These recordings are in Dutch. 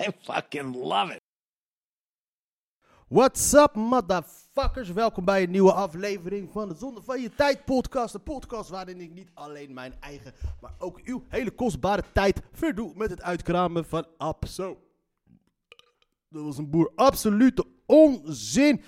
I fucking love it. What's up, motherfuckers? Welkom bij een nieuwe aflevering van de Zonde van Je Tijd podcast. Een podcast waarin ik niet alleen mijn eigen, maar ook uw hele kostbare tijd verdoe met het uitkramen van Abso. Dat was een boer absolute onzin.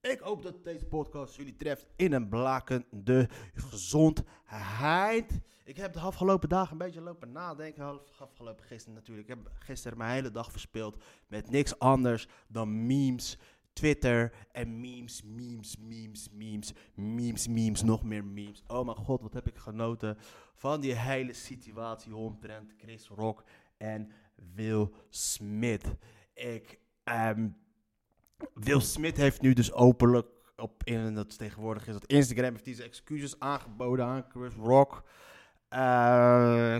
Ik hoop dat deze podcast jullie treft in een blakende gezondheid. Ik heb de afgelopen dagen een beetje lopen nadenken. Afgelopen gisteren natuurlijk. Ik heb gisteren mijn hele dag verspeeld met niks anders dan memes, Twitter en memes, memes, memes, memes, memes, memes, nog meer memes. Oh mijn god, wat heb ik genoten van die hele situatie omtrent Chris Rock en Will Smith. Ik, ehm, Will Smith heeft nu dus openlijk op in dat tegenwoordig is dat Instagram heeft zijn excuses aangeboden aan Chris Rock. Eh,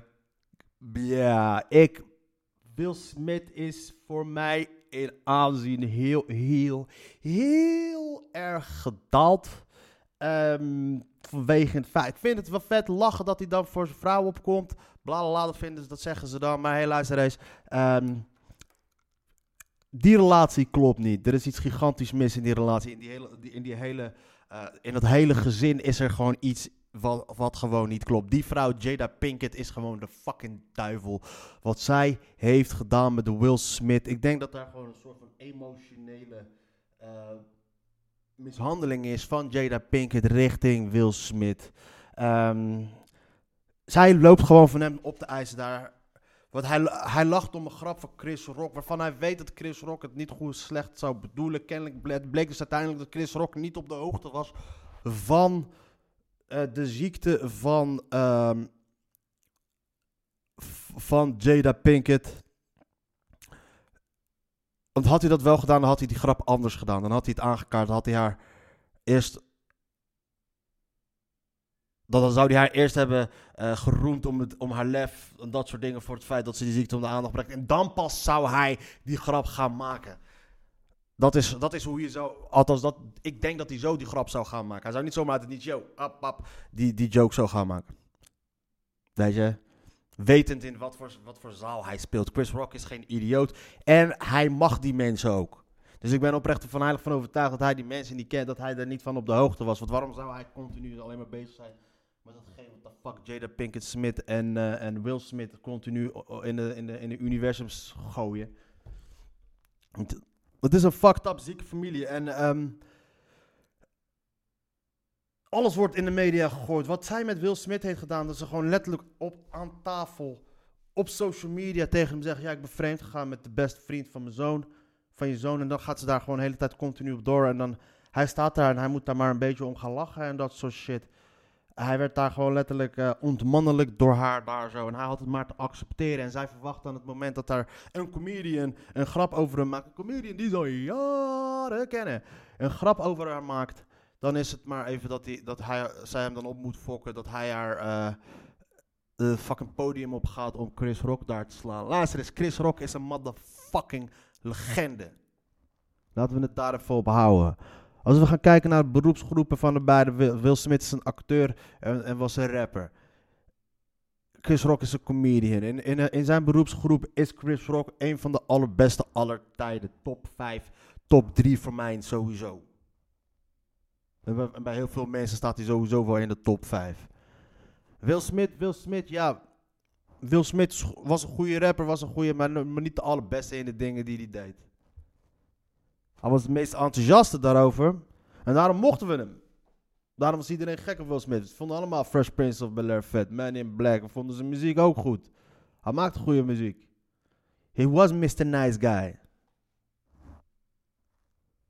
Ja, ik Will Smith is voor mij in aanzien heel, heel, heel erg gedaald. Ehm, vanwege het feit. Ik vind het wel vet lachen dat hij dan voor zijn vrouw opkomt. Bla vinden ze, dat zeggen ze dan. Maar hey, luister eens. Ehm, die relatie klopt niet. Er is iets gigantisch mis in die relatie. In, die hele, in, die hele, eh, in dat hele gezin is er gewoon iets wat, wat gewoon niet klopt. Die vrouw, Jada Pinkett, is gewoon de fucking duivel. Wat zij heeft gedaan met de Will Smith. Ik denk dat daar gewoon een soort van emotionele eh, mishandeling is van Jada Pinkett richting Will Smith. Ehm, zij loopt gewoon van hem op de ijs daar. Want hij, hij lacht om een grap van Chris Rock, waarvan hij weet dat Chris Rock het niet goed slecht zou bedoelen. Kennelijk ble- bleek dus uiteindelijk dat Chris Rock niet op de hoogte was van eh, de ziekte van, ehm, van Jada Pinkett. Want had hij dat wel gedaan, dan had hij die grap anders gedaan. Dan had hij het aangekaart, dan had hij haar eerst dan zou hij haar eerst hebben eh, geroemd om, het, om haar lef en dat soort dingen voor het feit dat ze die ziekte om de aandacht brengt. En dan pas zou hij die grap gaan maken. Dat is, dat is hoe je zo, althans dat, ik denk dat hij zo die grap zou gaan maken. Hij zou niet zomaar uit het niet, yo, ap, ap, die, die joke zou gaan maken. Weet je? Wetend in wat voor, wat voor zaal hij speelt. Chris Rock is geen idioot. En hij mag die mensen ook. Dus ik ben oprecht van heilig van overtuigd dat hij die mensen niet kent, dat hij er niet van op de hoogte was. Want waarom zou hij continu alleen maar bezig zijn met datgene wat de fuck Jada Pinkett Smith en, eh, en Will Smith continu in de, in de, in de universums gooien? Het, is een fucked up zieke familie en ehm, alles wordt in de media gegooid. Wat zij met Will Smith heeft gedaan, dat ze gewoon letterlijk op, aan tafel, op social media tegen hem zeggen, ja ik ben vreemd gegaan met de beste vriend van mijn zoon, van je zoon. En dan gaat ze daar gewoon de hele tijd continu op door en dan, hij staat daar en hij moet daar maar een beetje om gaan lachen en dat soort shit. Hij werd daar gewoon letterlijk eh, ontmannelijk door haar daar zo. En hij had het maar te accepteren. En zij verwacht aan het moment dat daar een comedian een grap over hem maakt. Een comedian die al jaren kennen. Een grap over haar maakt. Dan is het maar even dat, hij, dat hij, zij hem dan op moet fokken. Dat hij haar eh de fucking podium op gaat om Chris Rock daar te slaan. Luister eens, Chris Rock is een motherfucking legende. Laten we het daar even op. Als we gaan kijken naar beroepsgroepen van de beide, Will Smith is een acteur en, en was een rapper. Chris Rock is een comedian. In, in, in zijn beroepsgroep is Chris Rock een van de allerbeste aller tijden. Top 5, top 3 voor mij sowieso. En bij, heel veel mensen staat hij sowieso wel in de top 5. Will Smith, Will Smith, ja. Will Smith was een goede rapper, was een goede, maar, maar niet de allerbeste in de dingen die hij deed. Hij was het meest enthousiaste daarover. En daarom mochten we hem. Daarom was iedereen gek op Will Smith. We vonden allemaal Fresh Prince of Bel-Air vet. Man in Black. We vonden zijn muziek ook goed. Hij maakte goede muziek. He was Mr. Nice Guy.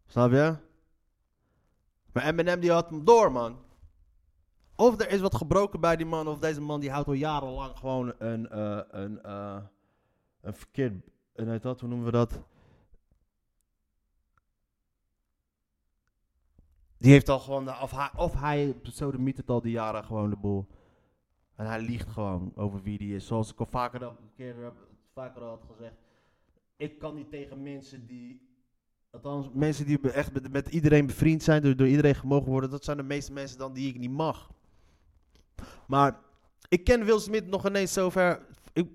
Snap je? Maar Eminem die had hem door, man. Of er is wat gebroken bij die man, of deze man die houdt al jarenlang gewoon een, eh, een, eh, een verkeerd En uit dat, hoe noemen we dat? Die heeft al gewoon, de, of, hij, of hij sodemiet het al die jaren gewoon de boel. En hij liegt gewoon over wie die is. Zoals ik al vaker, al- een keer vaker al had gezegd. Ik kan niet tegen mensen die. Althans, mensen die echt met, met iedereen bevriend zijn, door, door iedereen gemogen worden. Dat zijn de meeste mensen dan die ik niet mag. Maar ik ken Will Smith nog ineens zover. Ik.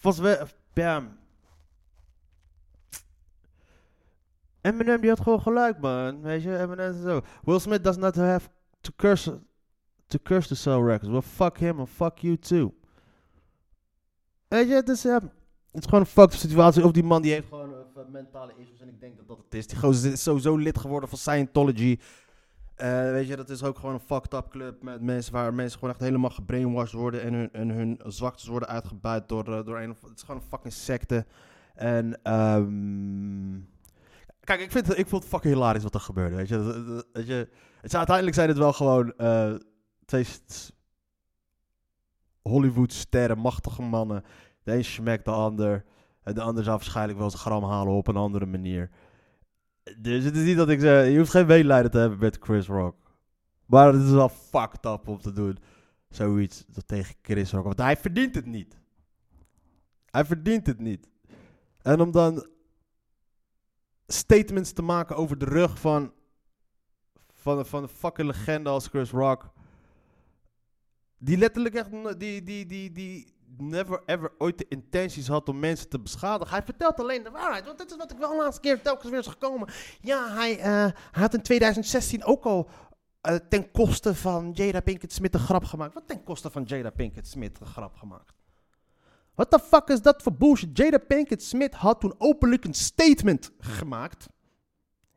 Was we. Bam. Eminem die had gewoon gelijk, man. Weet je, Eminem is zo. Will Smith does not have to curse, to curse to sell records. Well, fuck him and fuck you too. Weet je, het is, het is gewoon een fucked situatie. Of die man die heeft gewoon eh, mentale issues en ik denk dat dat het is. Die gozer is sowieso lid geworden van Scientology. Eh, weet je, dat is ook gewoon een fucked up club met mensen waar mensen gewoon echt helemaal gebrainwashed worden en hun, en hun zwaktes worden uitgebuit door, eh, door een of... Het is gewoon een fucking secte. En, ehm Kijk, ik vind, ik vond het fucking hilarisch wat er gebeurde, weet je. Weet je het uiteindelijk zijn het wel gewoon eh, twee st- Hollywood-sterren, machtige mannen. De een smekt de ander. En de ander zou waarschijnlijk wel zijn gram halen op een andere manier. Dus het is niet dat ik zeg, je hoeft geen medelijden te hebben met Chris Rock. Maar het is wel fucked up om te doen. Zoiets tegen Chris Rock. Want hij verdient het niet. Hij verdient het niet. En om dan statements te maken over de rug van, van, van een fucking legende als Chris Rock. Die letterlijk echt, die, die, die, die never ever ooit de intenties had om mensen te beschadigen. Hij vertelt alleen de waarheid, want dit is wat ik wel de laatste keer telkens weer is gekomen. Ja, hij, eh, hij had in 2016 ook al eh, ten koste van Jada Pinkett Smith een grap gemaakt. Wat ten koste van Jada Pinkett Smith een grap gemaakt? What the fuck is dat voor bullshit? Jada Pinkett Smith had toen openlijk een statement gemaakt.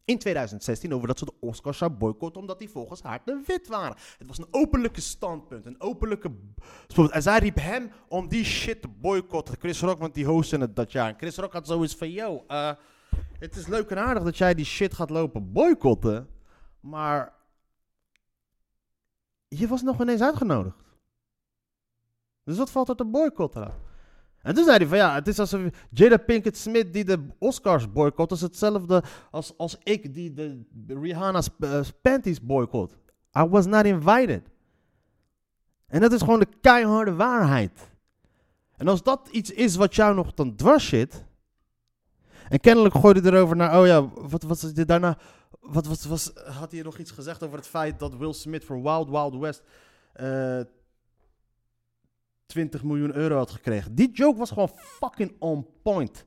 In 2016 over dat ze de Oscars zou boycotten omdat die volgens haar te wit waren. Het was een openlijke standpunt. Een openlijke... En zij riep hem om die shit te boycotten. Chris Rock, want die hostte het dat jaar. En Chris Rock had zoiets van, yo, eh, het is leuk en aardig dat jij die shit gaat lopen boycotten. Maar je was nog ineens uitgenodigd. Dus wat valt er te boycotten? En toen zei hij van ja, het is alsof Jada Pinkett Smith die de Oscars boycott, is hetzelfde als, als ik die de Rihanna's eh, panties boycott. I was not invited. En dat is gewoon de keiharde waarheid. En als dat iets is wat jou nog dan dwars zit. En kennelijk gooide erover naar, oh ja, wat was dit daarna? Wat, wat was, had hij nog iets gezegd over het feit dat Will Smith voor Wild Wild West eh 20 miljoen euro had gekregen. Die joke was gewoon fucking on point.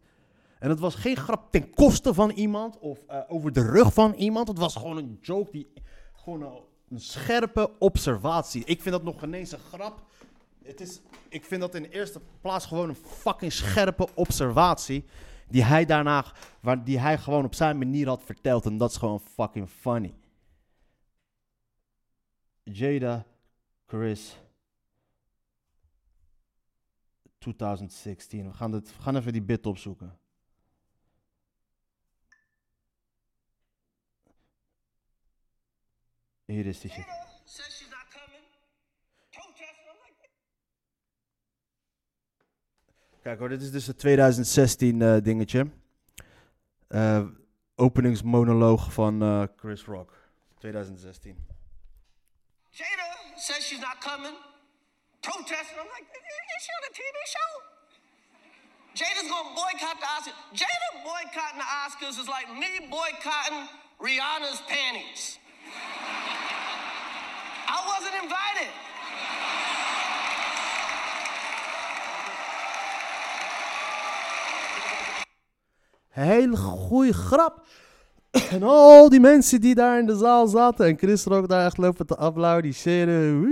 En het was geen grap ten koste van iemand of eh, over de rug van iemand. Het was gewoon een joke die gewoon een, scherpe observatie. Ik vind dat nog ineens een grap. Het is, ik vind dat in de eerste plaats gewoon een fucking scherpe observatie. Die hij daarna, waar, die hij gewoon op zijn manier had verteld. En dat is gewoon fucking funny. Jada, Chris, 2016. We gaan, dit, we gaan even die bit opzoeken. Hier is die shit. Kijk hoor, dit is dus het 2016 eh, dingetje. Eh, openingsmonoloog van eh, Chris Rock. 2016. Jada says she's not coming. Protesting. I'm like, is she on a TV show? Jada's gonna boycott the Oscars. Jada boycotting the Oscars is like me boycotting Rihanna's panties. I wasn't invited. Hele goede grap. En al die mensen die daar in de zaal zaten en Chris Rock daar echt lopen te applaudisseren.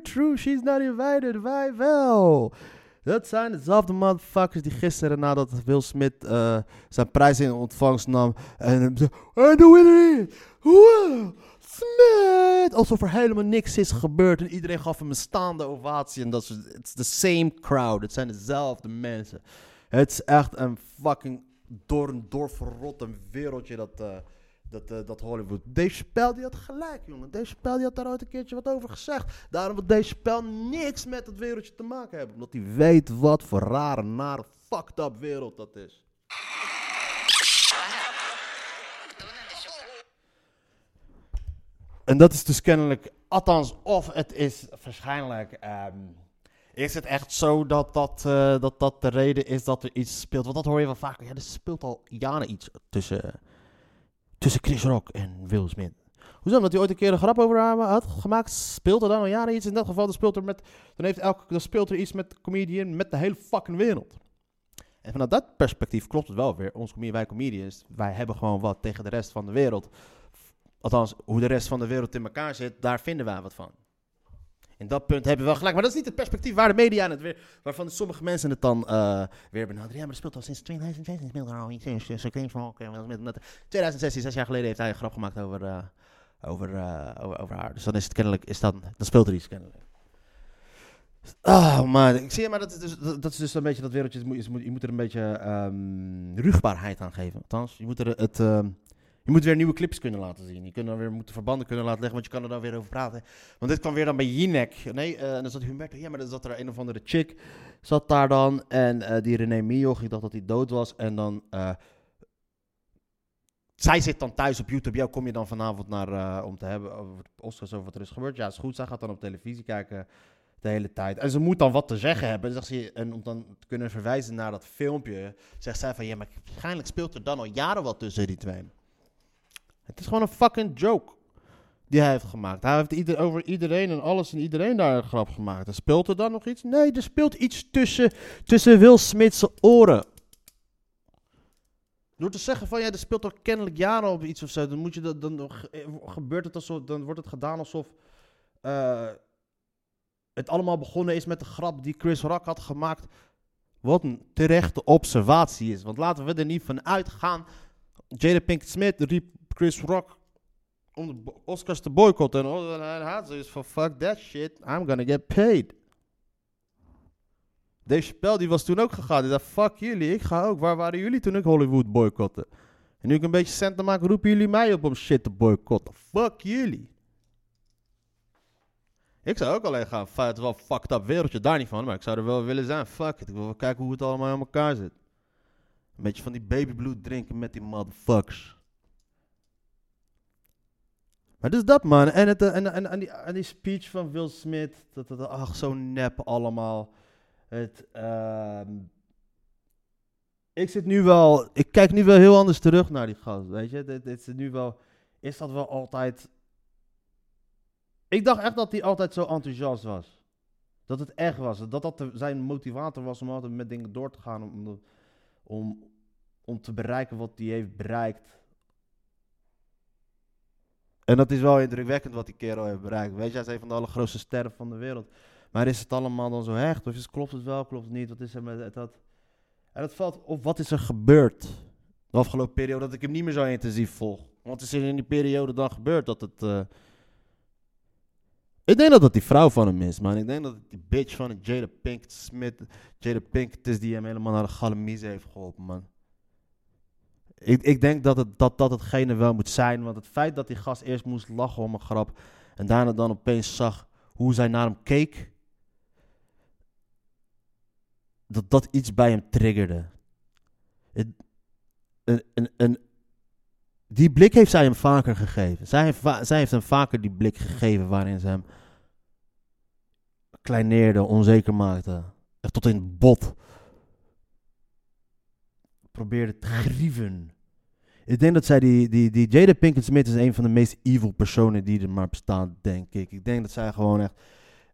True, she's not invited, wij wel. Dat zijn dezelfde motherfuckers die gisteren nadat Will Smith eh, zijn prijs in ontvangst nam. En zei, en de winner is Smith. Alsof er helemaal niks is gebeurd en iedereen gaf hem een staande ovatie. En dat is, the same crowd, het zijn dezelfde mensen. Het is echt een fucking door en door verrotte wereldje dat, eh, dat, eh, dat Hollywood. Dave Chappelle die had gelijk, jongen. Dave Chappelle die had daar ooit een keertje wat over gezegd. Daarom wil Dave Chappelle niks met het wereldje te maken hebben. Omdat hij weet wat voor rare, nare fucked up wereld dat is. En dat is dus kennelijk, althans, of het is waarschijnlijk. ehm, is het echt zo dat dat, eh, dat dat de reden is dat er iets speelt? Want dat hoor je wel vaker. Ja, er speelt al jaren iets tussen, tussen Chris Rock en Will Smith. Hoezo? Omdat hij ooit een keer een grap over haar had gemaakt. Speelt er dan al jaren iets? In dat geval dan speelt er, met, dan heeft elke, dan speelt er iets met comedian met de hele fucking wereld. En vanuit dat perspectief klopt het wel weer. Ons wij comedians, wij hebben gewoon wat tegen de rest van de wereld. Althans, hoe de rest van de wereld in elkaar zit, daar vinden wij wat van. Dat punt hebben we wel gelijk. Maar dat is niet het perspectief waar de media het weer... Waarvan sommige mensen het dan eh, weer benaderen. Ja, maar dat speelt al sinds 2016. speelt al iets in. Ze Chris Rock en Will Smith. Met- 2016, zes jaar geleden, heeft hij een grap gemaakt over, eh, over, eh, over, over haar. Dus dan is het kennelijk... Is dan, dan speelt er iets kennelijk. Ah, maar ik zie je, maar dat is, dus, dat is dus een beetje dat wereldje. Je moet, je moet, er een beetje ehm ruchtbaarheid aan geven. Althans, je moet er het... ehm, je moet weer nieuwe clips kunnen laten zien. Je kunt dan weer moeten verbanden kunnen laten leggen, want je kan er dan weer over praten. Want dit kwam weer dan bij Jinek. Nee, eh, en dan zat Humberto. Ja, maar dan zat er een of andere chick. Zat daar dan. En eh, die René Mioch, ik dacht dat hij dood was. En dan... eh, zij zit dan thuis op YouTube. Jou kom je dan vanavond naar om te hebben over Oscars, over wat er is gebeurd. Ja, is goed. Zij gaat dan op televisie kijken de hele tijd. En ze moet dan wat te zeggen hebben. Ze, en om dan te kunnen verwijzen naar dat filmpje, zegt zij van... Ja, maar waarschijnlijk speelt er dan al jaren wat tussen die twee. Het is gewoon een fucking joke die hij heeft gemaakt. Hij heeft over iedereen en alles en iedereen daar een grap gemaakt. En speelt er dan nog iets? Nee, er speelt iets tussen, tussen Will Smith's oren. Door te zeggen van ja, er speelt al kennelijk jaren op iets of zo, dan, moet je dat, dan ge- gebeurt het alsof, dan wordt het gedaan alsof eh, het allemaal begonnen is met de grap die Chris Rock had gemaakt. Wat een terechte observatie is. Want laten we er niet van uitgaan. Jada Pinkett Smith riep Chris Rock om de Oscars te boycotten. En oh, en hij had zoiets van fuck that shit, I'm gonna get paid. Dave Chappelle die was toen ook gegaan. Die zei fuck jullie, ik ga ook. Waar waren jullie toen ik Hollywood boycotte? En nu ik een beetje centen maak, roepen jullie mij op om shit te boycotten. Fuck jullie. Ik zou ook alleen gaan. Het is wel fucked up wereldje, daar niet van. Maar ik zou er wel willen zijn. Fuck it. Ik wil wel kijken hoe het allemaal in elkaar zit. Een beetje van die babybloed drinken met die motherfuckers. Maar dus dat man. En, het, eh, en, en, en, die, en die speech van Will Smith. Dat, dat, ach, zo nep allemaal. Het, ehm, ik zit nu wel. Ik kijk nu wel heel anders terug naar die gast. Weet je, dit, dit is nu wel. Is dat wel altijd. Ik dacht echt dat hij altijd zo enthousiast was. Dat het echt was. Dat dat zijn motivator was om altijd met dingen door te gaan. Om, om, om te bereiken wat hij heeft bereikt. En dat is wel indrukwekkend wat die kerel heeft bereikt. Weet je, hij is een van de allergrootste sterren van de wereld. Maar is het allemaal dan zo hecht? Of is, klopt het wel, klopt het niet? Wat is er met het- dat? En dat valt op, wat is er gebeurd? De afgelopen periode, dat ik hem niet meer zo intensief volg. Wat is er in die periode dan gebeurd? Dat het... eh, Ik denk dat het die vrouw van hem is, man. Ik denk dat het die bitch van het Jada Pinkett Smith... Jada Pinkett is die hem helemaal naar de galamise heeft geholpen, man. Ik, ik denk dat het, dat, dat hetgene wel moet zijn. Want het feit dat die gast eerst moest lachen om een grap... en daarna dan opeens zag hoe zij naar hem keek... dat dat iets bij hem triggerde. Een, een, een, die blik heeft zij hem vaker gegeven. Zij heeft, zij heeft hem vaker die blik gegeven waarin ze hem kleineerde, onzeker maakte. Echt tot in het bot. Probeerde te grieven. Ik denk dat zij die, die, die Jada Pinkett Smith is een van de meest evil personen die er maar bestaan, denk ik. Ik denk dat zij gewoon echt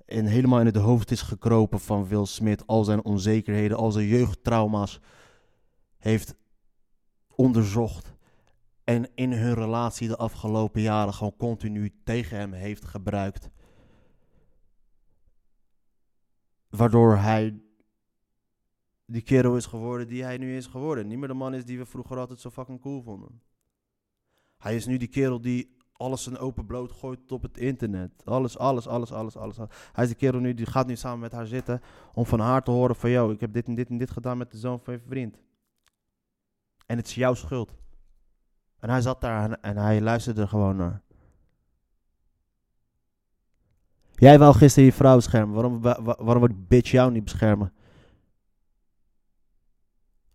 in, helemaal in het hoofd is gekropen van Will Smith. Al zijn onzekerheden, al zijn jeugdtrauma's heeft onderzocht. En in hun relatie de afgelopen jaren gewoon continu tegen hem heeft gebruikt. Waardoor hij die kerel is geworden die hij nu is geworden. Niet meer de man is die we vroeger altijd zo fucking cool vonden. Hij is nu die kerel die alles een open bloot gooit op het internet. Alles, alles, alles, alles, alles. Hij is die kerel nu, die gaat nu samen met haar zitten om van haar te horen van... Yo, ik heb dit en dit en dit gedaan met de zoon van je vriend. En het is jouw schuld. En hij zat daar en, hij luisterde er gewoon naar. Jij wou gisteren je vrouw beschermen. Waarom, wa- wa- waarom die bitch jou niet beschermen?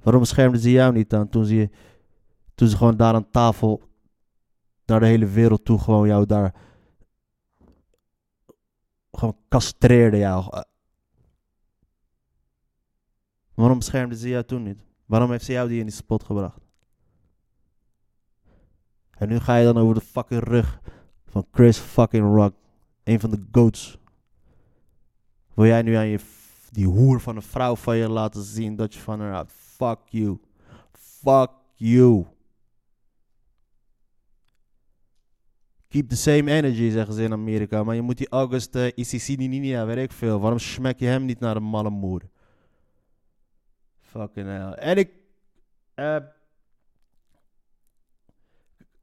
Waarom beschermden ze jou niet dan? Toen ze, toen ze gewoon daar aan tafel, naar de hele wereld toe, gewoon jou daar. Gewoon castreerden jou. Eh. Waarom beschermden ze jou toen niet? Waarom heeft ze jou die in die spot gebracht? En nu ga je dan over de fucking rug van Chris fucking Rock. Een van de goats. Wil jij nu aan je, die hoer van een vrouw van je laten zien dat je van haar houdt? Fuck you. Fuck you. Keep the same energy, zeggen ze in Amerika. Maar je moet die August uh, Isisininina, weet ik veel. Waarom smek je hem niet naar een malle moer? Fucking hell. En ik... eh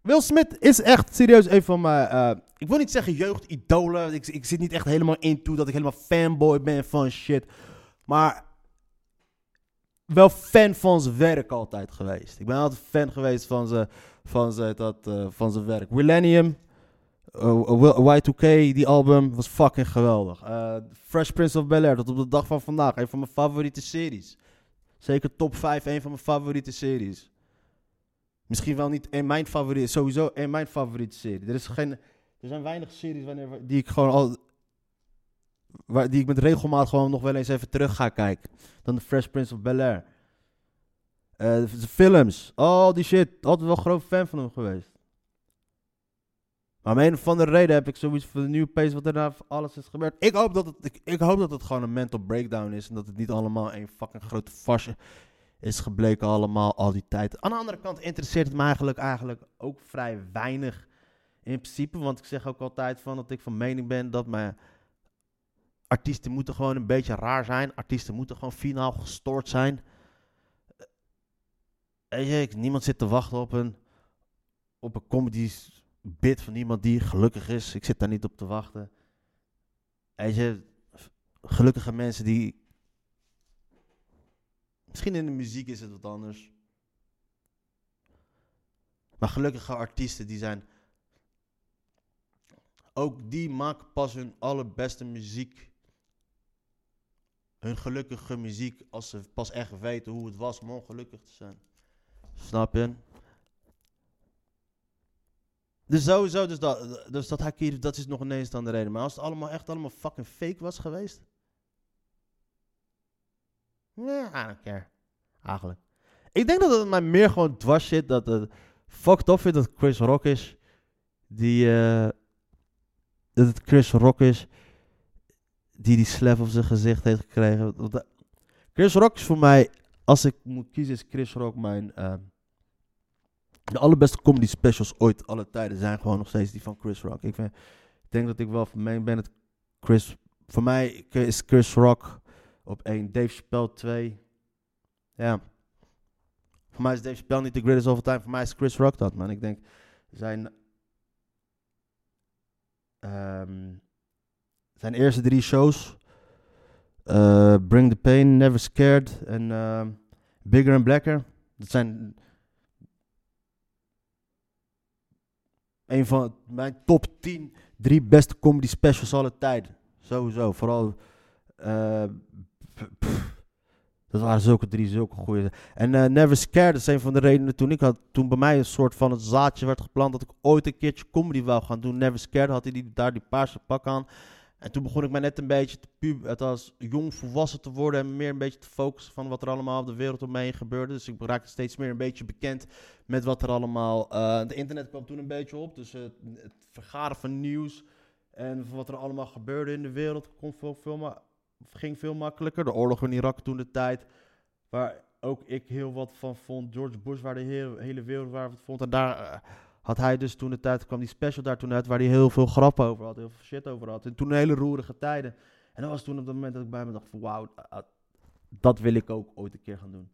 Will Smith is echt serieus een van mijn... eh, ik wil niet zeggen jeugdidolen. Ik, ik zit niet echt helemaal into dat ik helemaal fanboy ben van shit. Maar wel fan van zijn werk altijd geweest. Ik ben altijd fan geweest van zijn, van dat, eh, van zijn werk. Millennium, uh, Y2K, die album was fucking geweldig. Eh, Fresh Prince of Bel-Air, tot op de dag van vandaag, een van mijn favoriete series. Zeker top 5, een van mijn favoriete series. Misschien wel niet in mijn favoriete, sowieso in mijn favoriete serie. Er, is geen, er zijn weinig series wanneer, die ik gewoon al, waar, die ik met regelmaat gewoon nog wel eens even terug ga kijken. Dan de Fresh Prince of Bel-Air. De films, al die shit. Altijd wel groot fan van hem geweest. Maar om een of andere reden heb ik zoiets van de nieuwe pace wat er na alles is gebeurd. Ik hoop, dat het, ik, ik hoop dat het gewoon een mental breakdown is. En dat het niet allemaal een fucking grote farce is gebleken allemaal al die tijd. Aan de andere kant interesseert het me eigenlijk, eigenlijk ook vrij weinig in principe. Want ik zeg ook altijd van dat ik van mening ben dat mijn artiesten moeten gewoon een beetje raar zijn. Artiesten moeten gewoon finaal gestoord zijn. Weet je, niemand zit te wachten op een, op een comedy bit van iemand die gelukkig is. Ik zit daar niet op te wachten. Je, gelukkige mensen die... Misschien in de muziek is het wat anders. Maar gelukkige artiesten die zijn... Ook die maken pas hun allerbeste muziek. Hun gelukkige muziek als ze pas echt weten hoe het was om ongelukkig te zijn. Snap je? Dus sowieso, dus dat, dus dat Hakiri, dat is nog ineens dan de reden. Maar als het allemaal echt allemaal fucking fake was geweest. Nee, I don't care. Eigenlijk. Ik denk dat het mij meer gewoon dwars zit dat het fucked off is dat Chris Rock is. Die, eh, dat het Chris Rock is. Die die slap op zijn gezicht heeft gekregen. Chris Rock is voor mij, als ik moet kiezen, is Chris Rock mijn... eh, de allerbeste comedy specials ooit, alle tijden, zijn gewoon nog steeds die van Chris Rock. Ik, vind, ik denk dat ik wel van mening ben dat Chris... Voor mij is Chris Rock op één, Dave Chappelle 2. Ja. Voor mij is Dave Chappelle niet de greatest of all time. Voor mij is Chris Rock dat, man. Ik denk zijn... ehm, zijn eerste drie shows... eh, Bring the Pain, Never Scared en ehm, Bigger and Blacker. Dat zijn een van mijn top 10, drie beste comedy specials alle tijden. Sowieso, vooral. eh, dat waren zulke drie, zulke goede. En eh, Never Scared, dat is een van de redenen toen ik had, toen bij mij een soort van het zaadje werd geplant dat ik ooit een keertje comedy wou gaan doen. Never Scared had hij die, daar die paarse pak aan. En toen begon ik mij net een beetje te pub, als jong volwassen te worden en meer een beetje te focussen van wat er allemaal op de wereld om me heen gebeurde. Dus ik raakte steeds meer een beetje bekend met wat er allemaal. eh het internet kwam toen een beetje op, dus het, vergaren van nieuws en wat er allemaal gebeurde in de wereld kon veel, veel ging veel makkelijker. De oorlog in Irak toen de tijd, waar ook ik heel wat van vond. George Bush, waar de hele, hele wereld waar vond. En daar eh, had hij dus toen de tijd, kwam die special daar toen uit, waar hij heel veel grappen over had, heel veel shit over had. En toen hele roerige tijden. En dat was toen op dat moment dat ik bij me dacht van wauw, dat wil ik ook ooit een keer gaan doen.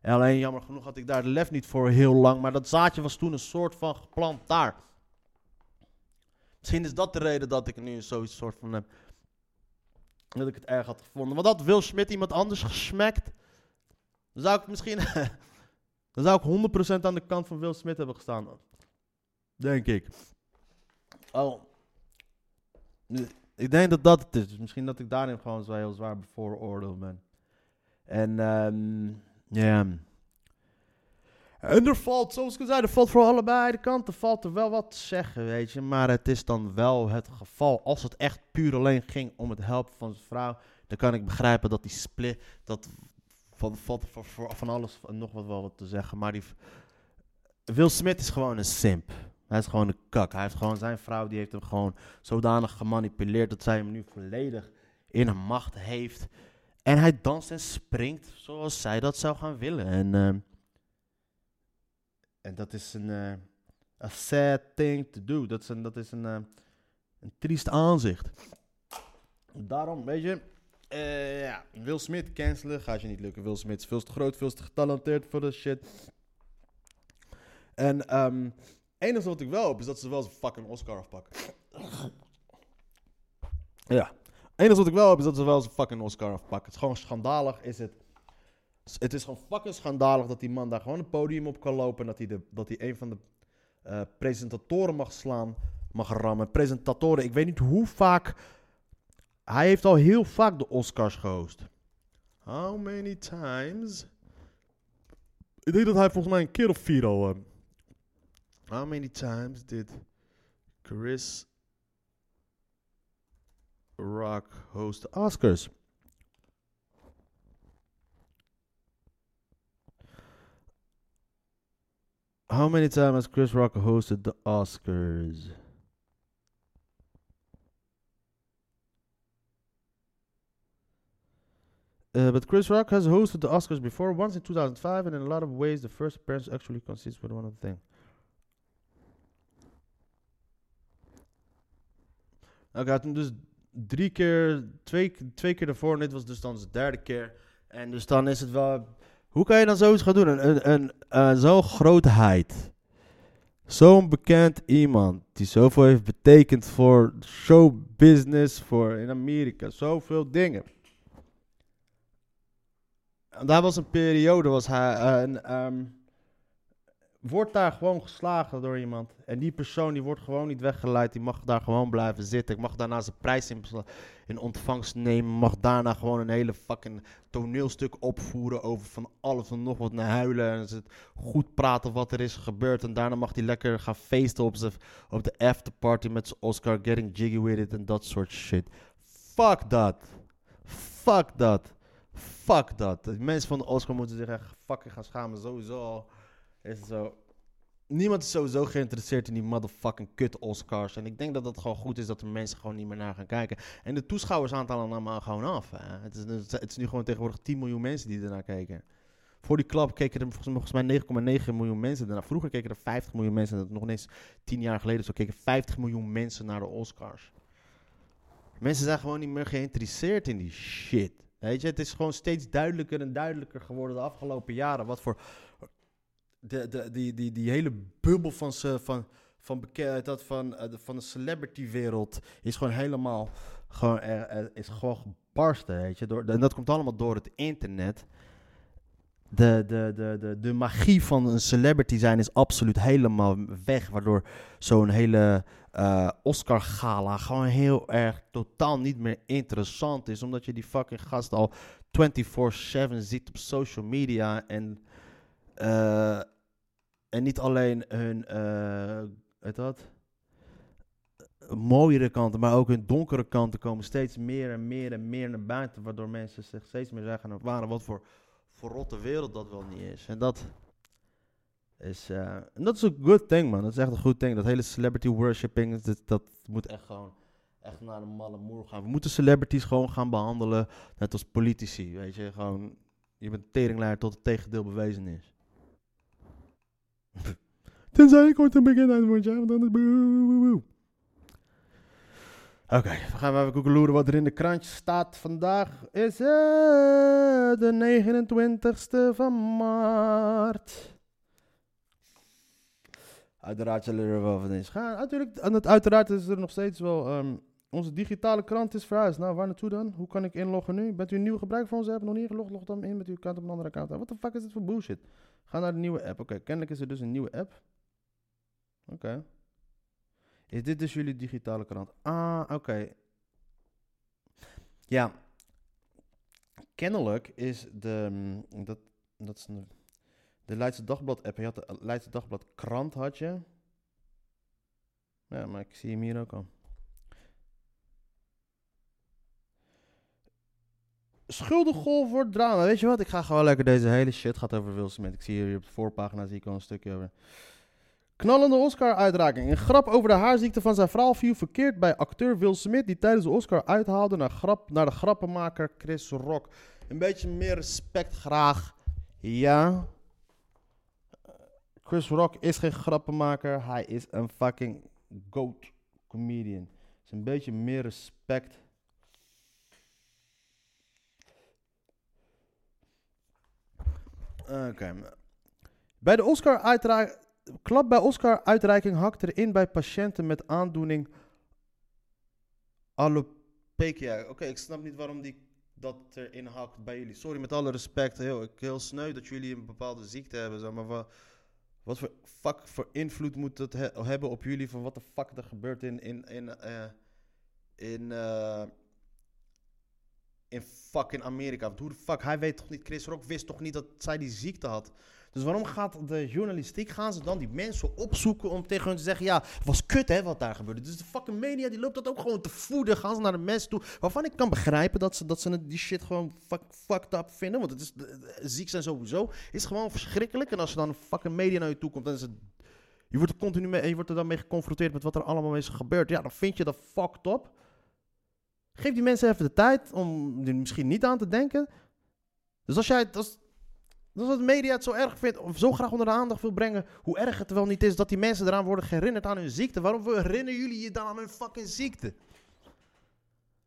En alleen jammer genoeg had ik daar de lef niet voor heel lang. Maar dat zaadje was toen een soort van geplant daar. Misschien is dat de reden dat ik nu zo'n soort van heb. Dat ik het erg had gevonden. Want had Will Smith iemand anders gesmekt. Dan zou ik misschien. dan zou ik 100% aan de kant van Will Smith hebben gestaan. Denk ik. Oh. Ik denk dat dat het is. Dus misschien dat ik daarin gewoon zo heel zwaar bevooroordeeld ben. En ehm, Ja. En er valt, zoals ik al zei, er valt voor allebei de kanten valt er wel wat te zeggen, weet je. Maar het is dan wel het geval. Als het echt puur alleen ging om het helpen van zijn vrouw, dan kan ik begrijpen dat die split, dat van, van, van, van- van alles en nog wat wel wat te zeggen. Maar die Will Smith is gewoon een simp. Hij is gewoon een kak. Hij heeft gewoon zijn vrouw, die heeft hem gewoon zodanig gemanipuleerd dat zij hem nu volledig in haar macht heeft. En hij danst en springt zoals zij dat zou gaan willen. En, ehm, en dat is een eh, a sad thing to do. Dat is een, dat is een, eh, een triest aanzicht. Daarom, weet je, eh, ja, Will Smith cancelen gaat je niet lukken. Will Smith is veel te groot, veel te getalenteerd voor de shit. En het enige wat ik wel hoop is dat ze wel eens een fucking Oscar afpakken. Ja. Enige wat ik wel hoop is dat ze wel eens een fucking Oscar afpakken. Het is gewoon schandalig, is het. Het is gewoon fucking schandalig dat die man daar gewoon een podium op kan lopen. En dat hij, de, dat hij een van de eh, presentatoren mag slaan, mag rammen. Presentatoren, ik weet niet hoe vaak. Hij heeft al heel vaak de Oscars gehost. How many times? Ik denk dat hij volgens mij een keer of vier al. eh, How many times did Chris Rock host the Oscars? How many times has Chris Rock hosted the Oscars? Uh, but Chris Rock has hosted the Oscars before, once in 2005, and in a lot of ways, the first appearance actually consists with one of the things. Oké, hij had hem dus drie keer, twee, twee keer ervoor, en dit was dus dan zijn derde keer. En dus dan is het wel. Hoe kan je dan zoiets gaan doen? Een, een, een, eh, zo'n grootheid. Zo'n bekend iemand die zoveel heeft betekend voor showbusiness, voor in Amerika, zoveel dingen. En daar was een periode, was hij, eh, een, ehm, wordt daar gewoon geslagen door iemand. En die persoon die wordt gewoon niet weggeleid, die mag daar gewoon blijven zitten. Ik mag daarna zijn prijs in, ontvangst nemen, mag daarna gewoon een hele fucking toneelstuk opvoeren over van alles en nog wat naar huilen. En het goed praten wat er is gebeurd. En daarna mag hij lekker gaan feesten op, op de afterparty met zijn Oscar, getting jiggy with it en dat soort shit. Fuck dat. Fuck dat. Fuck dat. De mensen van de Oscar moeten zich echt fucking gaan schamen. Sowieso al is zo. Niemand is sowieso geïnteresseerd in die motherfucking kut Oscars. En ik denk dat het gewoon goed is dat er mensen gewoon niet meer naar gaan kijken. En de toeschouwersaantallen namen gewoon af. Hè. Het, is, het is nu gewoon tegenwoordig 10 miljoen mensen die ernaar kijken. Voor die klap keken er volgens mij 9,9 miljoen mensen ernaar. Vroeger keken er 50 miljoen mensen. Dat nog ineens 10 jaar geleden zo keken 50 miljoen mensen naar de Oscars. Mensen zijn gewoon niet meer geïnteresseerd in die shit. Weet je, het is gewoon steeds duidelijker en duidelijker geworden de afgelopen jaren. Wat voor. De, die, die, die hele bubbel van, van, van, beke- dat van, eh, de, van de celebrity-wereld is gewoon helemaal. Gewoon, eh, eh, is gewoon gebarsten. Weet je, door, en dat komt allemaal door het internet. De, de, de, de, de magie van een celebrity zijn is absoluut helemaal weg. Waardoor zo'n hele eh, Oscar-gala gewoon heel erg totaal niet meer interessant is. Omdat je die fucking gast al 24-7 ziet op social media. En, eh, en niet alleen hun, weet dat? mooiere kanten, maar ook hun donkere kanten komen steeds meer en meer en meer naar buiten. Waardoor mensen zich steeds meer zeggen, nou, waren wat voor verrotte wereld dat wel niet is. En dat is, eh, dat is een good thing, man. Dat is echt een goed ding. Dat hele celebrity worshipping, dat, dat moet echt gewoon echt naar de malle moer gaan. We moeten celebrities gewoon gaan behandelen, net als politici. Weet je, gewoon, je bent teringleider tot het tegendeel bewezen is. Tenzij ik ooit een bekendheid word, ja, want boe. Oké, we gaan even koekeloeren wat er in de krantje staat. Vandaag is het de 29ste van maart. Uiteraard zullen er wel van eens gaan. Het, uiteraard is er nog steeds wel... ehm, onze digitale krant is verhuisd. Nou, waar naartoe dan? Hoe kan ik inloggen nu? Bent u een nieuwe gebruiker van onze app? Nog niet ingelogd? Log dan in met uw account op een andere account. Wat de fuck is dit voor bullshit? Ga naar de nieuwe app. Oké, kennelijk is er dus een nieuwe app. Oké. Is dit dus jullie digitale krant? Ah, oké. Ja. Kennelijk is de... mm, Dat, Dat is een, de Leidse Dagblad app. Je had de Leidse Dagblad krant had je. Ja, maar ik zie hem hier ook al. Schuldigolf wordt drama. Weet je wat? Ik ga gewoon lekker deze hele shit gaat over Will Smith. Ik zie hier op de voorpagina zie ik al een stukje over. Knallende Oscar-uitreiking. Een grap over de haarziekte van zijn vrouw viel verkeerd bij acteur Will Smith... die tijdens de Oscar uithaalde naar, grap, naar de grappenmaker Chris Rock. Een beetje meer respect graag. Ja. Chris Rock is geen grappenmaker. Hij is een fucking goat comedian. Dus een beetje meer respect. Oké. Bij de Oscar uitreiking... Klap bij Oscar-uitreiking hakt erin bij patiënten met aandoening alopecia. Oké, ik snap niet waarom die dat erin hakt bij jullie. Sorry, met alle respect. Heel, ik, heel sneu dat jullie een bepaalde ziekte hebben. Zeg maar wat, wat voor fuck voor invloed moet he- hebben op jullie? Van wat de fuck er gebeurt in... in, in, eh, in eh, in fucking Amerika. Hoe de fuck, hij weet toch niet, Chris Rock wist toch niet dat zij die ziekte had. Dus waarom gaat de journalistiek, gaan ze dan die mensen opzoeken om tegen hun te zeggen, ja, het was kut hè, wat daar gebeurde. Dus de fucking media, die loopt dat ook gewoon te voeden. Gaan ze naar de mensen toe, waarvan ik kan begrijpen dat ze, dat ze die shit gewoon fuck, fucked up vinden. Want het is, ziek zijn sowieso, is gewoon verschrikkelijk. En als er dan een fucking media naar je toe komt, dan is het... Je wordt er continu mee, je wordt er dan mee geconfronteerd met wat er allemaal is gebeurd. Ja, dan vind je dat fucked up. Geef die mensen even de tijd om er misschien niet aan te denken. Dus als jij als, als de media het zo erg vindt, of zo graag onder de aandacht wil brengen, hoe erg het wel niet is dat die mensen eraan worden herinnerd aan hun ziekte. Waarom herinneren jullie je dan aan hun fucking ziekte?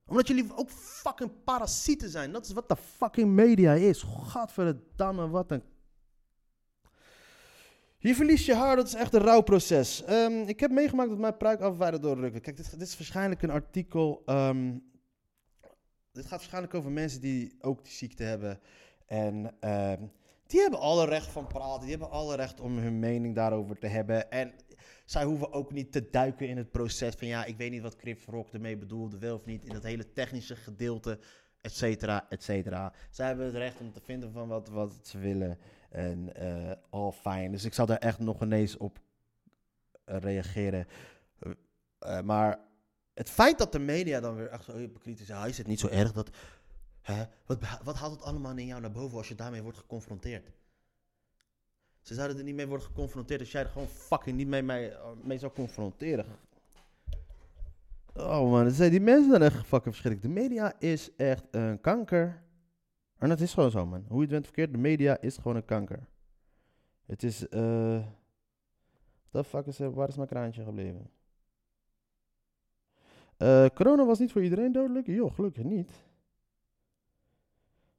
Omdat jullie ook fucking parasieten zijn. Dat is wat de fucking media is. Gadverdamme, wat een... Je verliest je haar, dat is echt een rouwproces. Ehm, ik heb meegemaakt dat mijn pruik afweidde door ruggen. Kijk, dit, dit is waarschijnlijk een artikel... ehm, dit gaat waarschijnlijk over mensen die ook die ziekte hebben. En ehm, die hebben alle recht van praten. Die hebben alle recht om hun mening daarover te hebben. En zij hoeven ook niet te duiken in het proces van... ja, ik weet niet wat Chris Rock ermee bedoelde, wel of niet... in dat hele technische gedeelte, et cetera, et cetera. Zij hebben het recht om te vinden van wat, wat ze willen. En eh al fijn. Dus ik zal daar echt nog ineens op eh, reageren. Eh, maar het feit dat de media dan weer echt zo hypocriet is... is het niet zo erg dat... Hè, wat, wat haalt het allemaal in jou naar boven als je daarmee wordt geconfronteerd? Ze zouden er niet mee worden geconfronteerd als jij er gewoon fucking niet mee, mee, mee zou confronteren. Oh man, dat zijn die mensen zijn echt fucking verschrikkelijk. De media is echt een kanker. En dat is gewoon zo man. Hoe je het bent verkeerd, de media is gewoon een kanker. Het is, eh... Fuck is waar is mijn kraantje gebleven? Eh, corona was niet voor iedereen dodelijk? Joh, gelukkig niet.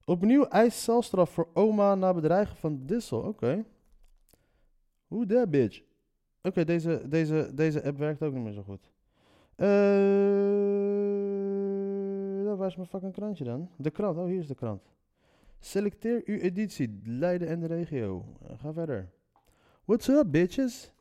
Opnieuw eist celstraf voor oma na bedreigen van Dissel. Oké. Hoe that bitch? Oké, deze, deze, deze app werkt ook niet meer zo goed. Eh, nou, waar is mijn fucking krantje dan? De krant, oh hier is de krant. Selecteer uw editie, Leiden en de regio. Eh, ga verder. What's up, bitches?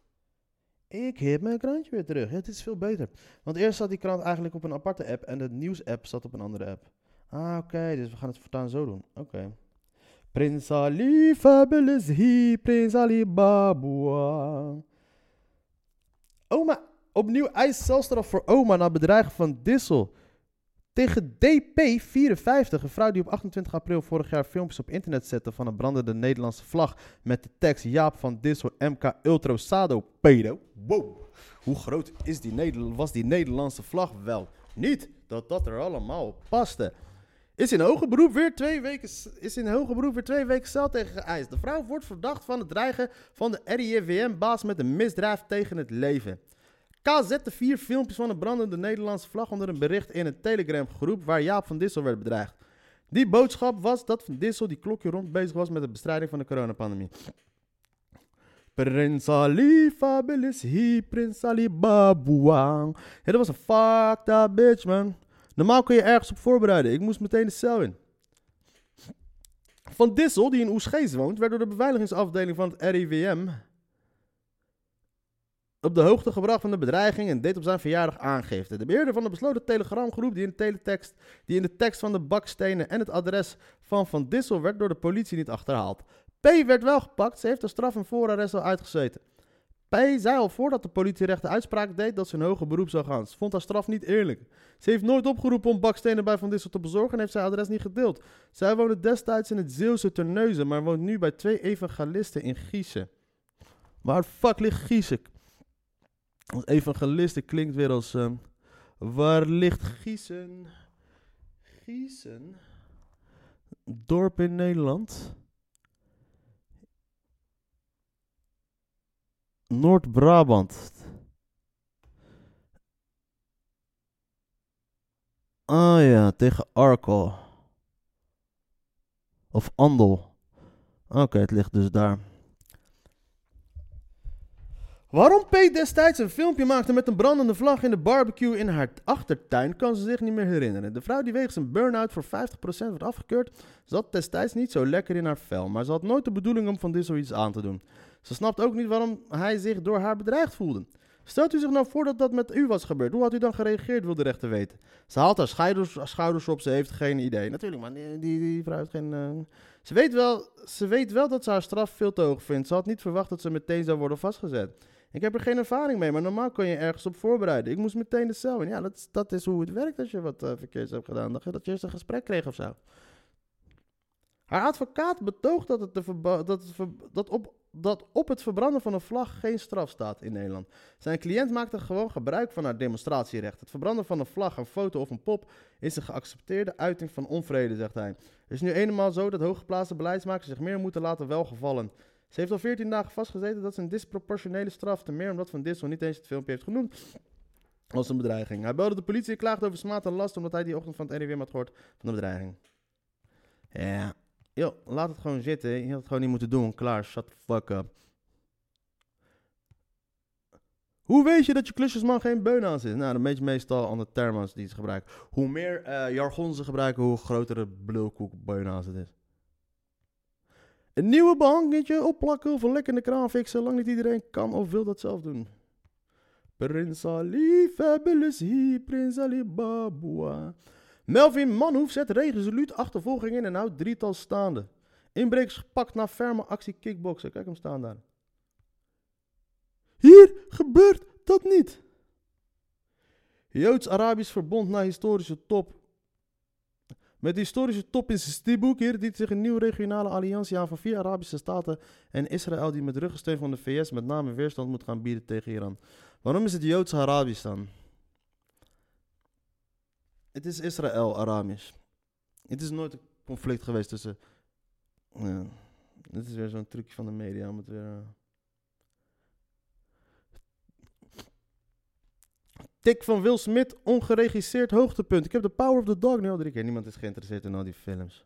Ik heb mijn krantje weer terug. Het is veel beter. Want eerst zat die krant eigenlijk op een aparte app en de nieuws-app zat op een andere app. Ah, oké, dus we gaan het voortaan zo doen. Oké. Prins Ali fabulous he, Prins Ali Babua. Oma, opnieuw eist celstraf voor oma na bedreigen van Dissel. Tegen DP54, een vrouw die op 28 april vorig jaar filmpjes op internet zette van een brandende Nederlandse vlag met de tekst Jaap van Dissel MK Ultro Sado pedo. Wow, hoe groot is die was die Nederlandse vlag wel? Niet dat dat er allemaal op paste. Is in hoger beroep weer twee weken, is in hoger beroep weer twee weken cel tegen geëist. De vrouw wordt verdacht van het dreigen van de RIVM-baas met een misdrijf tegen het leven. Zette vier filmpjes van een brandende Nederlandse vlag onder een bericht in een Telegram-groep waar Jaap van Dissel werd bedreigd. Die boodschap was dat Van Dissel die klokje rond bezig was met de bestrijding van de coronapandemie. Prins Ali fabulous he, Prins Ali Babouang. Ja, dat was een fucked up bitch, man. Normaal kun je ergens op voorbereiden. Ik moest meteen de cel in. Van Dissel, die in Oesgeest woont, werd door de beveiligingsafdeling van het RIVM op de hoogte gebracht van de bedreiging en deed op zijn verjaardag aangifte. De beheerder van de besloten telegramgroep die in de teletext, die in de tekst van de bakstenen en het adres van Van Dissel werd door de politie niet achterhaald. P werd wel gepakt. Ze heeft de straf en voorarrest al uitgezeten. P zei al voordat de politierechter uitspraak deed dat ze een hoger beroep zou gaan. Ze vond haar straf niet eerlijk. Ze heeft nooit opgeroepen om bakstenen bij Van Dissel te bezorgen en heeft zijn adres niet gedeeld. Zij woonde destijds in het Zeeuwse Terneuzen, maar woont nu bij twee evangelisten in Giezen. Waar fuck ligt Giezen? Als evangelisten klinkt weer als... ehm, waar ligt Giezen? Giezen? Dorp in Nederland? Noord-Brabant. Ah ja, tegen Arkel. Of Andel. Oké, het ligt dus daar. Waarom Pete destijds een filmpje maakte met een brandende vlag in de barbecue in haar achtertuin, kan ze zich niet meer herinneren. De vrouw die wegens een burn-out voor 50% werd afgekeurd, zat destijds niet zo lekker in haar vel, maar ze had nooit de bedoeling om van dit zoiets aan te doen. Ze snapt ook niet waarom hij zich door haar bedreigd voelde. Stelt u zich nou voor dat dat met u was gebeurd, hoe had u dan gereageerd, wil de rechter weten. Ze haalt haar schouders, op, ze heeft geen idee. Natuurlijk, maar die, die, die vrouw heeft geen... eh, Ze, weet wel, ze weet wel dat ze haar straf veel te hoog vindt. Ze had niet verwacht dat ze meteen zou worden vastgezet. Ik heb er geen ervaring mee, maar normaal kun je ergens op voorbereiden. Ik moest meteen de cel in. Ja, dat, dat is hoe het werkt als je wat eh, verkeerds hebt gedaan. Dat je, dat je eerst een gesprek kreeg of zo. Haar advocaat betoogt dat, het dat, dat, op, dat op het verbranden van een vlag geen straf staat in Nederland. Zijn cliënt maakte gewoon gebruik van haar demonstratierecht. Het verbranden van een vlag, een foto of een pop is een geaccepteerde uiting van onvrede, zegt hij. Het is nu eenmaal zo dat hooggeplaatste beleidsmakers zich meer moeten laten welgevallen. Ze heeft al 14 dagen vastgezeten dat ze een disproportionele straf, te meer omdat Van Dissel niet eens het filmpje heeft genoemd als een bedreiging. Hij belde de politie en klaagde over smaad en last omdat hij die ochtend van het RIWM had gehoord van de bedreiging. Ja, joh, laat het gewoon zitten. Je had het gewoon niet moeten doen. Klaar, shut the fuck up. Hoe weet je dat je klusjesman geen beunhaas is? Nou, dan weet je meestal aan de termen die ze gebruiken. Hoe meer eh, jargon ze gebruiken, hoe grotere blulkoek beunhaas het is. Een nieuwe behangetje opplakken of een lek de kraan fixen. Niet iedereen kan of wil dat zelf doen. Prins Ali, fabulous he, Prins Ali Babua. Melvin Manhoef zet resoluut achtervolging in en houdt drietal staande. Inbrekers gepakt na ferme actie kickboksen. Kijk hem staan daar. Hier gebeurt dat niet. Joods-Arabisch verbond na historische top. Met de historische top in Stiboek hier dient zich een nieuwe regionale alliantie aan van vier Arabische staten en Israël die met ruggensteun van de VS met name weerstand moet gaan bieden tegen Iran. Waarom is het Joods-Arabisch dan? Het is Israël-Arabisch. Het is nooit een conflict geweest tussen... Ja, dit is weer zo'n trucje van de media om het weer... Tik van Will Smith, ongeregisseerd hoogtepunt. Ik heb de Power of the Dog nu al drie keer. Niemand is geïnteresseerd in al die films.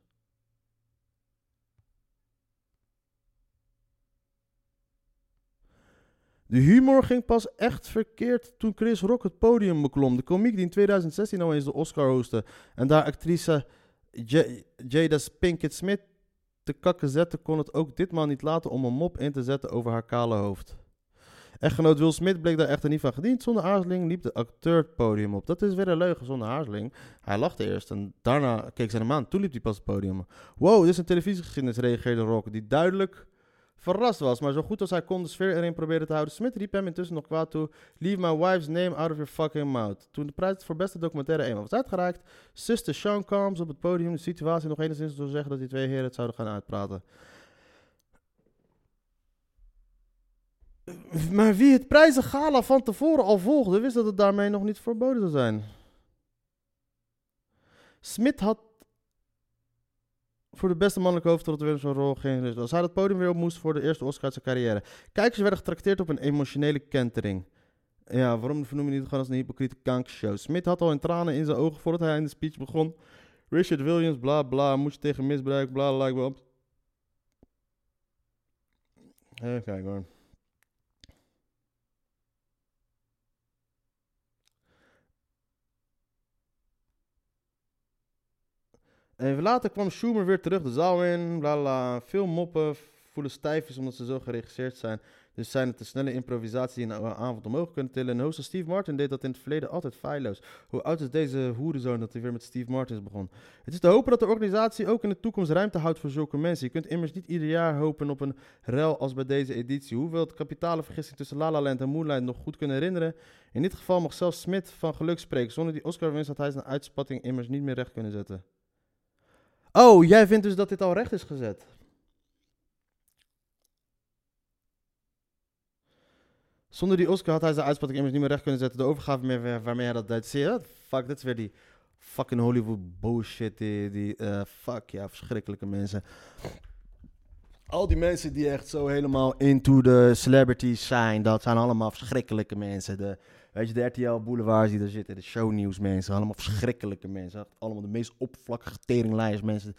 De humor ging pas echt verkeerd toen Chris Rock het podium beklom. De komiek die in 2016 al eens de Oscar hostte en daar actrice Jada Pinkett Smith te kakken zette, kon het ook ditmaal niet laten om een mop in te zetten over haar kale hoofd. Echtgenoot Will Smith bleek daar echter niet van gediend. Zonder aarzeling liep de acteur het podium op. Dat is weer een leugen zonder aarzeling. Hij lachte eerst en daarna keek ze hem aan. Toen liep hij pas het podium op. Wow, dit is een televisiegeschiedenis, reageerde Rock, die duidelijk verrast was. Maar zo goed als hij kon de sfeer erin probeerde te houden. Smith riep hem intussen nog kwaad toe. Leave my wife's name out of your fucking mouth. Toen de prijs voor beste documentaire eenmaal was uitgereikt, suste Sean Combs op het podium de situatie nog enigszins door zeggen dat die twee heren het zouden gaan uitpraten. Maar wie het prijzengala van tevoren al volgde, wist dat het daarmee nog niet verboden zou zijn. Smit had voor de beste mannelijke hoofdrol de Willem rol geen rust. Als hij het podium weer op moest voor de eerste Oscar uit zijn carrière. Kijkers werden getrakteerd op een emotionele kentering. Ja, waarom vernoem je niet gewoon als een hypocriete kankershow? Smit had al in tranen in zijn ogen voordat hij in de speech begon. Richard Williams, bla bla, moest je tegen misbruik, bla bla, op. Even kijken hoor. Even later kwam Schumer weer terug de zaal in, bla bla, veel moppen, voelen stijf is omdat ze zo geregisseerd zijn. Dus zijn het de snelle improvisatie die een avond omhoog kunnen tillen. En host Steve Martin deed dat in het verleden altijd feilloos. Hoe oud is deze hoerenzoon dat hij weer met Steve Martins begon? Het is te hopen dat de organisatie ook in de toekomst ruimte houdt voor zulke mensen. Je kunt immers niet ieder jaar hopen op een rel als bij deze editie. Hoewel het kapitale vergissing tussen La La Land en Moonlight nog goed kunnen herinneren. In dit geval mag zelfs Smith van geluk spreken. Zonder die Oscar-winst had hij zijn uitspatting immers niet meer recht kunnen zetten. Oh, jij vindt dus dat dit al recht is gezet? Zonder die Oscar had hij zijn uitspatting immers niet meer recht kunnen zetten. De overgave meer, waarmee hij dat deed. Zie je? Fuck, dit is weer die fucking Hollywood bullshit. Die, die eh, fuck, ja, verschrikkelijke mensen. Al die mensen die echt zo helemaal into de celebrities zijn, dat zijn allemaal verschrikkelijke mensen. De, weet je, de RTL Boulevards die daar zitten, de shownieuws mensen, allemaal verschrikkelijke mensen. Allemaal de meest oppervlakkige teringlijers mensen,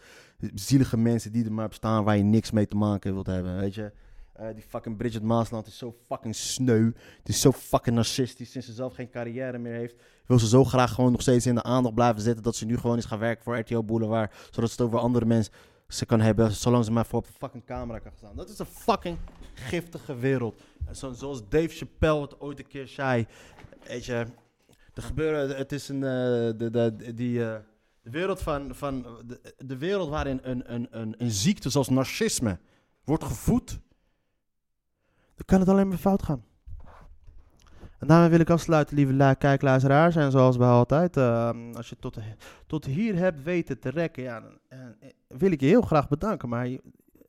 zielige mensen die er maar bestaan waar je niks mee te maken wilt hebben, weet je. Eh, die fucking Bridget Maasland is zo fucking sneu. Die is zo fucking narcistisch sinds ze zelf geen carrière meer heeft. Wil ze zo graag gewoon nog steeds in de aandacht blijven zitten dat ze nu gewoon is gaan werken voor RTL Boulevard. Zodat ze het over andere mensen ze kan hebben, zolang ze maar voor op een fucking camera kan staan. Dat is een fucking giftige wereld. En zo, zoals Dave Chappelle het ooit een keer zei. Weet je, er gebeuren, het is een, eh, de, de, die, eh, de wereld van, van de, de wereld waarin een, een, een, een ziekte zoals narcisme wordt gevoed dan kan het alleen maar fout gaan. En daarmee wil ik afsluiten, lieve kijkluisteraars. En zoals bij altijd, eh, als je tot, tot hier hebt weten te rekken, dan eh, wil ik je heel graag bedanken. Maar je,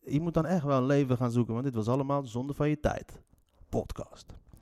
je moet dan echt wel een leven gaan zoeken, want dit was allemaal zonde van je tijd. Podcast.